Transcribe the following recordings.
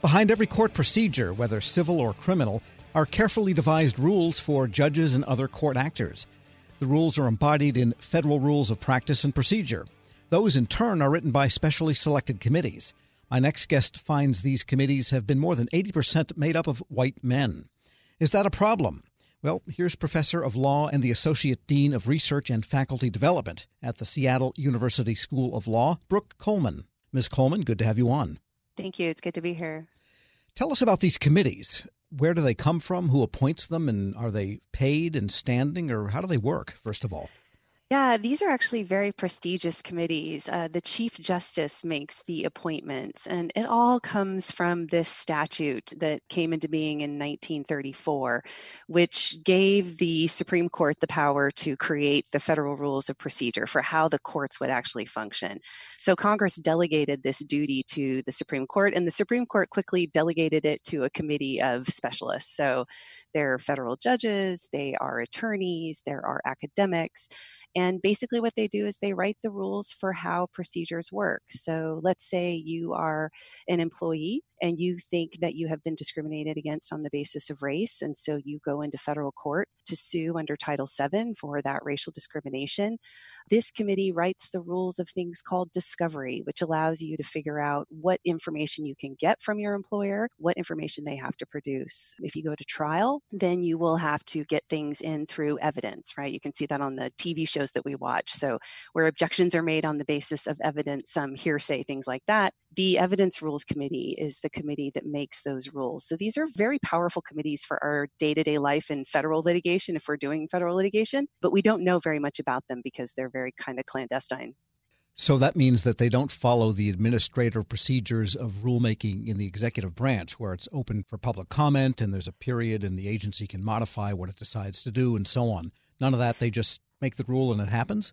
Behind every court procedure, whether civil or criminal, are carefully devised rules for judges and other court actors. The rules are embodied in federal rules of practice and procedure. Those, in turn, are written by specially selected committees. My next guest finds these committees have been more than 80% made up of white men. Is that a problem? Well, here's Professor of Law and the Associate Dean of Research and Faculty Development at the Seattle University School of Law, Brooke Coleman. Ms. Coleman, good to have you on. Thank you. It's good to be here. Tell us about these committees. Where do they come from? Who appoints them? And are they paid and standing, or how do they work, first of all? Yeah, these are actually very prestigious committees. Uh, the Chief Justice makes the appointments, and it all comes from this statute that came into being in 1934, which gave the Supreme Court the power to create the federal rules of procedure for how the courts would actually function. So Congress delegated this duty to the Supreme Court, and the Supreme Court quickly delegated it to a committee of specialists. So there are federal judges, they are attorneys, there are academics. And basically, what they do is they write the rules for how procedures work. So let's say you are an employee and you think that you have been discriminated against on the basis of race. And so you go into federal court to sue under Title VII for that racial discrimination. This committee writes the rules of things called discovery, which allows you to figure out what information you can get from your employer, what information they have to produce. If you go to trial, then you will have to get things in through evidence, right? You can see that on the TV shows that we watch. So, where objections are made on the basis of evidence, some hearsay, things like that, the Evidence Rules Committee is the committee that makes those rules. So, these are very powerful committees for our day to day life in federal litigation if we're doing federal litigation, but we don't know very much about them because they're very kind of clandestine. So that means that they don't follow the administrative procedures of rulemaking in the executive branch, where it's open for public comment and there's a period and the agency can modify what it decides to do and so on. None of that. They just make the rule and it happens?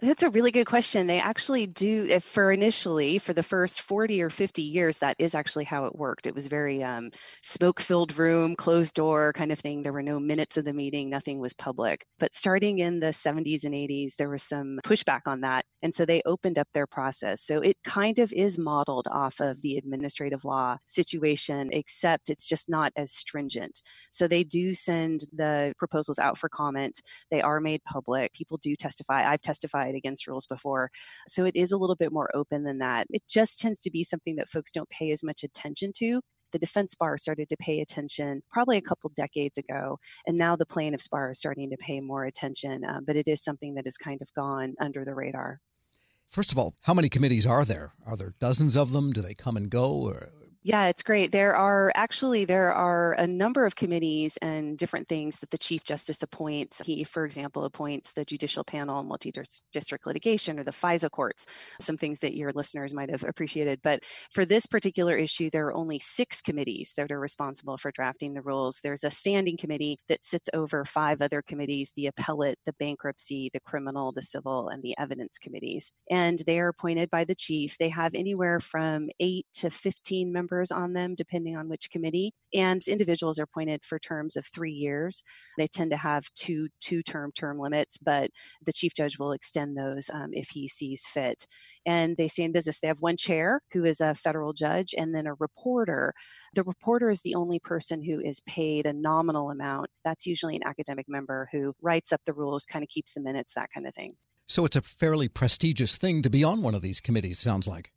That's a really good question. They actually do, for initially, for the first 40 or 50 years, that is actually how it worked. It was very um, smoke filled room, closed door kind of thing. There were no minutes of the meeting, nothing was public. But starting in the 70s and 80s, there was some pushback on that. And so they opened up their process. So it kind of is modeled off of the administrative law situation, except it's just not as stringent. So they do send the proposals out for comment, they are made public. People do testify. I've testified testified against rules before. So it is a little bit more open than that. It just tends to be something that folks don't pay as much attention to the defense bar started to pay attention probably a couple decades ago, and now the plaintiff's bar is starting to pay more attention. Um, but it is something that has kind of gone under the radar. First of all, how many committees are there? Are there dozens of them? Do they come and go? Or yeah, it's great. There are actually there are a number of committees and different things that the Chief Justice appoints. He, for example, appoints the Judicial Panel on Multi-District Litigation or the FISA courts. Some things that your listeners might have appreciated. But for this particular issue, there are only six committees that are responsible for drafting the rules. There's a standing committee that sits over five other committees: the appellate, the bankruptcy, the criminal, the civil, and the evidence committees. And they are appointed by the chief. They have anywhere from eight to 15 members on them, depending on which committee. And individuals are appointed for terms of three years. They tend to have two two term term limits, but the chief judge will extend those um, if he sees fit. And they stay in business. They have one chair who is a federal judge, and then a reporter. The reporter is the only person who is paid a nominal amount. That's usually an academic member who writes up the rules, kind of keeps the minutes, that kind of thing. So it's a fairly prestigious thing to be on one of these committees, sounds like.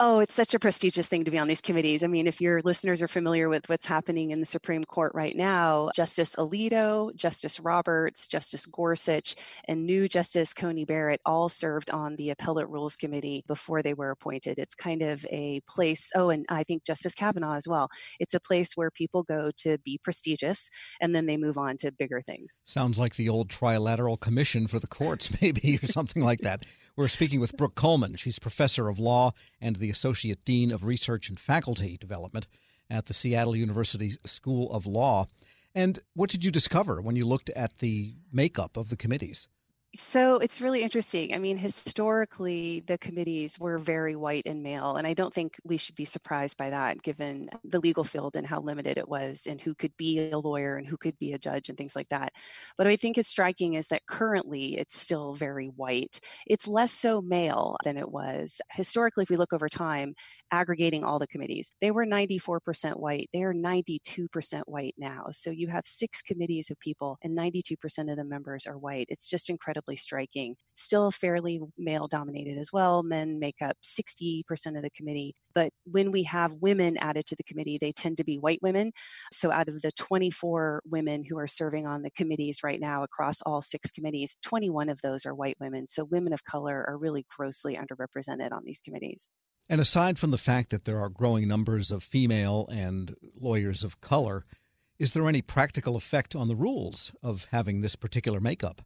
Oh, it's such a prestigious thing to be on these committees. I mean, if your listeners are familiar with what's happening in the Supreme Court right now, Justice Alito, Justice Roberts, Justice Gorsuch, and new Justice Coney Barrett all served on the Appellate Rules Committee before they were appointed. It's kind of a place, oh, and I think Justice Kavanaugh as well. It's a place where people go to be prestigious and then they move on to bigger things. Sounds like the old Trilateral Commission for the courts, maybe, or something like that. We're speaking with Brooke Coleman. She's professor of law and the associate dean of research and faculty development at the Seattle University School of Law. And what did you discover when you looked at the makeup of the committees? So it's really interesting. I mean, historically, the committees were very white and male, and I don't think we should be surprised by that given the legal field and how limited it was, and who could be a lawyer and who could be a judge and things like that. But I think it's striking is that currently it's still very white. It's less so male than it was. Historically, if we look over time, aggregating all the committees, they were 94% white. They are 92% white now. So you have six committees of people, and 92% of the members are white. It's just incredible incredibly striking. Still fairly male dominated as well. Men make up 60% of the committee. But when we have women added to the committee, they tend to be white women. So out of the 24 women who are serving on the committees right now across all six committees, 21 of those are white women. So women of color are really grossly underrepresented on these committees. And aside from the fact that there are growing numbers of female and lawyers of color, is there any practical effect on the rules of having this particular makeup?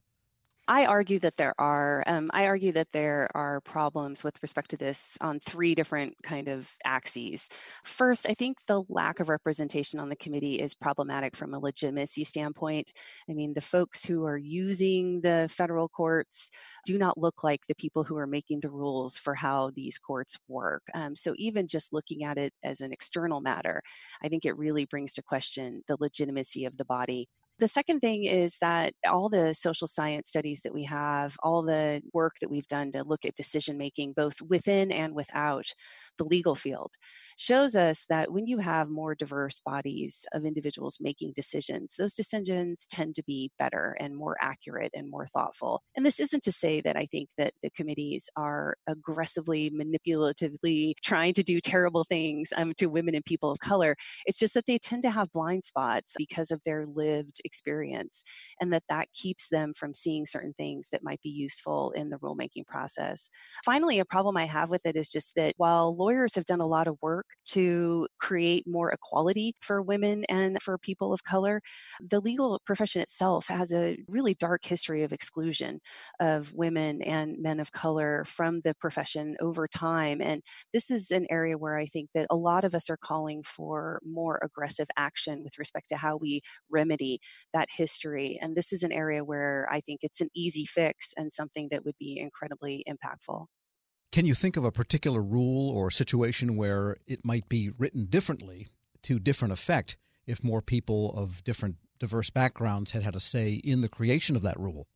I argue that there are. Um, I argue that there are problems with respect to this on three different kind of axes. First, I think the lack of representation on the committee is problematic from a legitimacy standpoint. I mean, the folks who are using the federal courts do not look like the people who are making the rules for how these courts work. Um, so even just looking at it as an external matter, I think it really brings to question the legitimacy of the body the second thing is that all the social science studies that we have, all the work that we've done to look at decision making, both within and without the legal field, shows us that when you have more diverse bodies of individuals making decisions, those decisions tend to be better and more accurate and more thoughtful. And this isn't to say that I think that the committees are aggressively, manipulatively trying to do terrible things um, to women and people of color. It's just that they tend to have blind spots because of their lived experience and that that keeps them from seeing certain things that might be useful in the rulemaking process. Finally, a problem I have with it is just that while lawyers have done a lot of work to create more equality for women and for people of color, the legal profession itself has a really dark history of exclusion of women and men of color from the profession over time. And this is an area where I think that a lot of us are calling for more aggressive action with respect to how we remedy that history. And this is an area where I think it's an easy fix and something that would be incredibly impactful. Can you think of a particular rule or situation where it might be written differently to different effect if more people of different diverse backgrounds had had a say in the creation of that rule?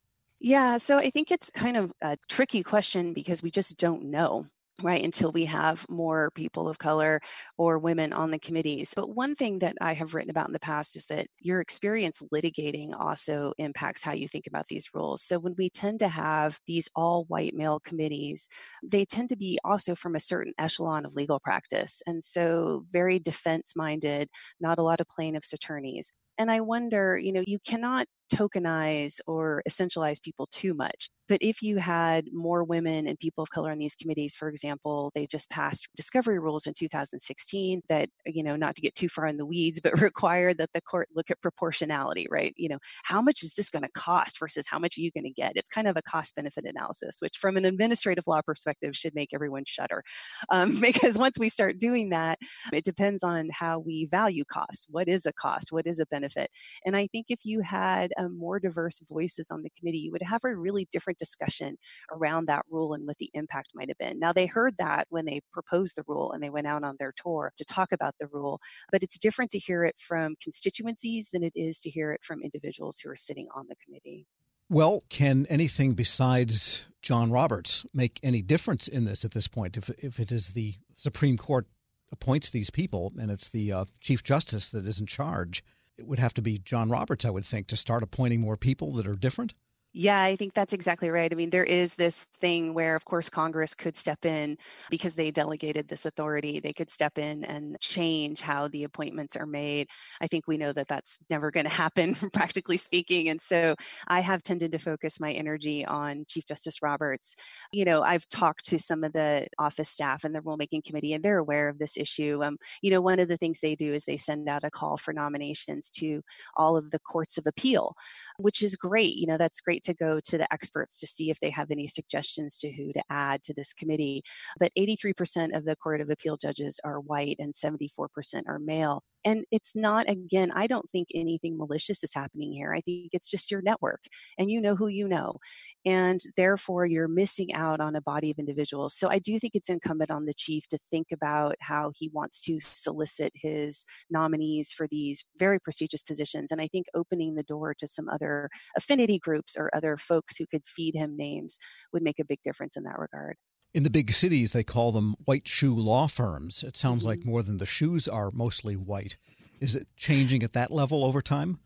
Yeah, so I think it's kind of a tricky question because we just don't know right until we have more people of color or women on the committees. But one thing that i have written about in the past is that your experience litigating also impacts how you think about these rules. So when we tend to have these all white male committees they tend to be also from a certain echelon of legal practice and so very defense minded not a lot of plaintiffs attorneys. And I wonder, you know, you cannot tokenize or essentialize people too much. But if you had more women and people of color on these committees, for example, they just passed discovery rules in 2016 that, you know, not to get too far in the weeds, but require that the court look at proportionality, right? You know, how much is this going to cost versus how much are you going to get? It's kind of a cost benefit analysis, which from an administrative law perspective should make everyone shudder. Um, because once we start doing that, it depends on how we value costs. What is a cost? What is a benefit? And I think if you had um, more diverse voices on the committee, you would have a really different discussion around that rule and what the impact might have been. Now, they heard that when they proposed the rule and they went out on their tour to talk about the rule, but it's different to hear it from constituencies than it is to hear it from individuals who are sitting on the committee. Well, can anything besides John Roberts make any difference in this at this point? If, if it is the Supreme Court appoints these people and it's the uh, Chief Justice that is in charge, it would have to be John Roberts, I would think, to start appointing more people that are different. Yeah, I think that's exactly right. I mean, there is this thing where, of course, Congress could step in because they delegated this authority. They could step in and change how the appointments are made. I think we know that that's never going to happen, practically speaking. And so I have tended to focus my energy on Chief Justice Roberts. You know, I've talked to some of the office staff and the rulemaking committee, and they're aware of this issue. Um, you know, one of the things they do is they send out a call for nominations to all of the courts of appeal, which is great. You know, that's great to go to the experts to see if they have any suggestions to who to add to this committee. But 83% of the Court of Appeal judges are white and 74% are male. And it's not, again, I don't think anything malicious is happening here. I think it's just your network and you know who you know. And therefore, you're missing out on a body of individuals. So I do think it's incumbent on the chief to think about how he wants to solicit his nominees for these very prestigious positions. And I think opening the door to some other affinity groups or other folks who could feed him names would make a big difference in that regard. In the big cities, they call them white shoe law firms. It sounds mm-hmm. like more than the shoes are mostly white. Is it changing at that level over time?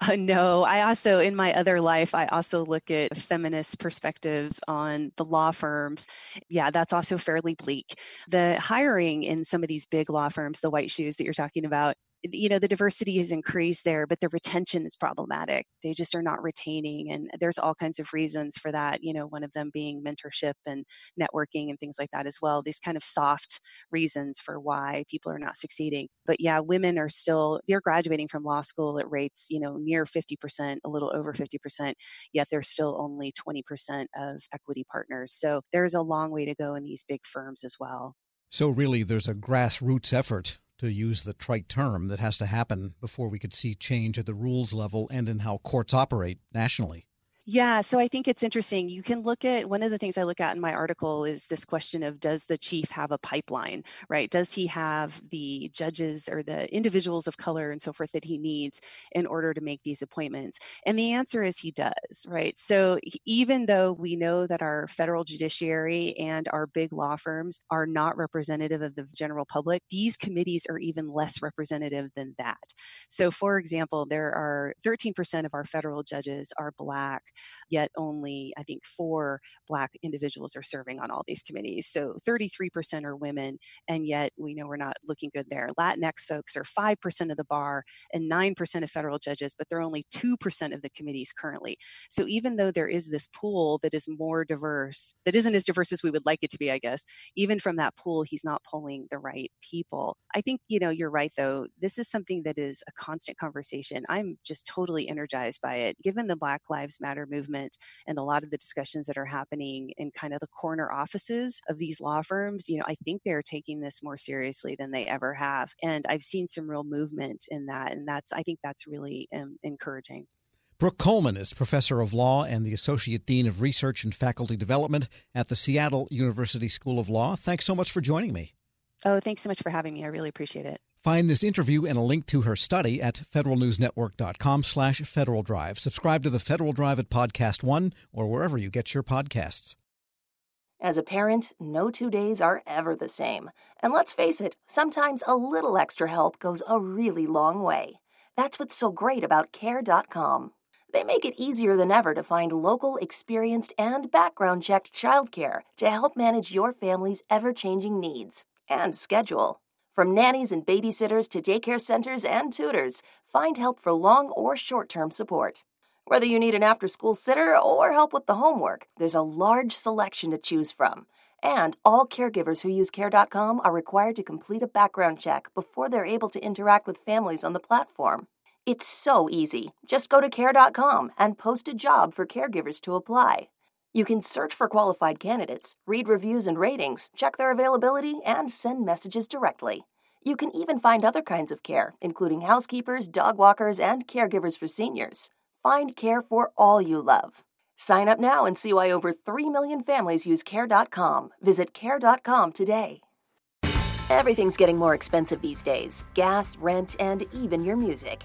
Uh, no, I also, in my other life, I also look at feminist perspectives on the law firms. Yeah, that's also fairly bleak. The hiring in some of these big law firms, the white shoes that you're talking about, you know the diversity has increased there but the retention is problematic. They just are not retaining and there's all kinds of reasons for that you know one of them being mentorship and networking and things like that as well these kind of soft reasons for why people are not succeeding. But yeah women are still they're graduating from law school at rates you know near 50% a little over 50% yet they're still only 20% of equity partners. So there's a long way to go in these big firms as well. So really there's a grassroots effort to use the trite term, that has to happen before we could see change at the rules level and in how courts operate nationally. Yeah, so I think it's interesting. You can look at one of the things I look at in my article is this question of does the chief have a pipeline, right? Does he have the judges or the individuals of color and so forth that he needs in order to make these appointments? And the answer is he does, right? So even though we know that our federal judiciary and our big law firms are not representative of the general public, these committees are even less representative than that. So, for example, there are 13% of our federal judges are Black yet only, I think, four Black individuals are serving on all these committees. So 33% are women, and yet we know we're not looking good there. Latinx folks are 5% of the bar and 9% of federal judges, but they're only 2% of the committees currently. So even though there is this pool that is more diverse, that isn't as diverse as we would like it to be, I guess, even from that pool, he's not pulling the right people. I think, you know, you're right, though. This is something that is a constant conversation. I'm just totally energized by it. Given the Black Lives Movement and a lot of the discussions that are happening in kind of the corner offices of these law firms, you know, I think they're taking this more seriously than they ever have. And I've seen some real movement in that. And that's, I think that's really um, encouraging. Brooke Coleman is professor of law and the associate dean of research and faculty development at the Seattle University School of Law. Thanks so much for joining me. Oh, thanks so much for having me. I really appreciate it. Find this interview and a link to her study at federalnewsnetwork.com slash Federal Drive. Subscribe to the Federal Drive at Podcast One or wherever you get your podcasts. As a parent, no two days are ever the same. And let's face it, sometimes a little extra help goes a really long way. That's what's so great about Care.com. They make it easier than ever to find local, experienced, and background checked childcare to help manage your family's ever changing needs and schedule. From nannies and babysitters to daycare centers and tutors, find help for long or short term support. Whether you need an after school sitter or help with the homework, there's a large selection to choose from. And all caregivers who use Care.com are required to complete a background check before they're able to interact with families on the platform. It's so easy. Just go to Care.com and post a job for caregivers to apply. You can search for qualified candidates, read reviews and ratings, check their availability, and send messages directly. You can even find other kinds of care, including housekeepers, dog walkers, and caregivers for seniors. Find care for all you love. Sign up now and see why over 3 million families use Care.com. Visit Care.com today. Everything's getting more expensive these days gas, rent, and even your music.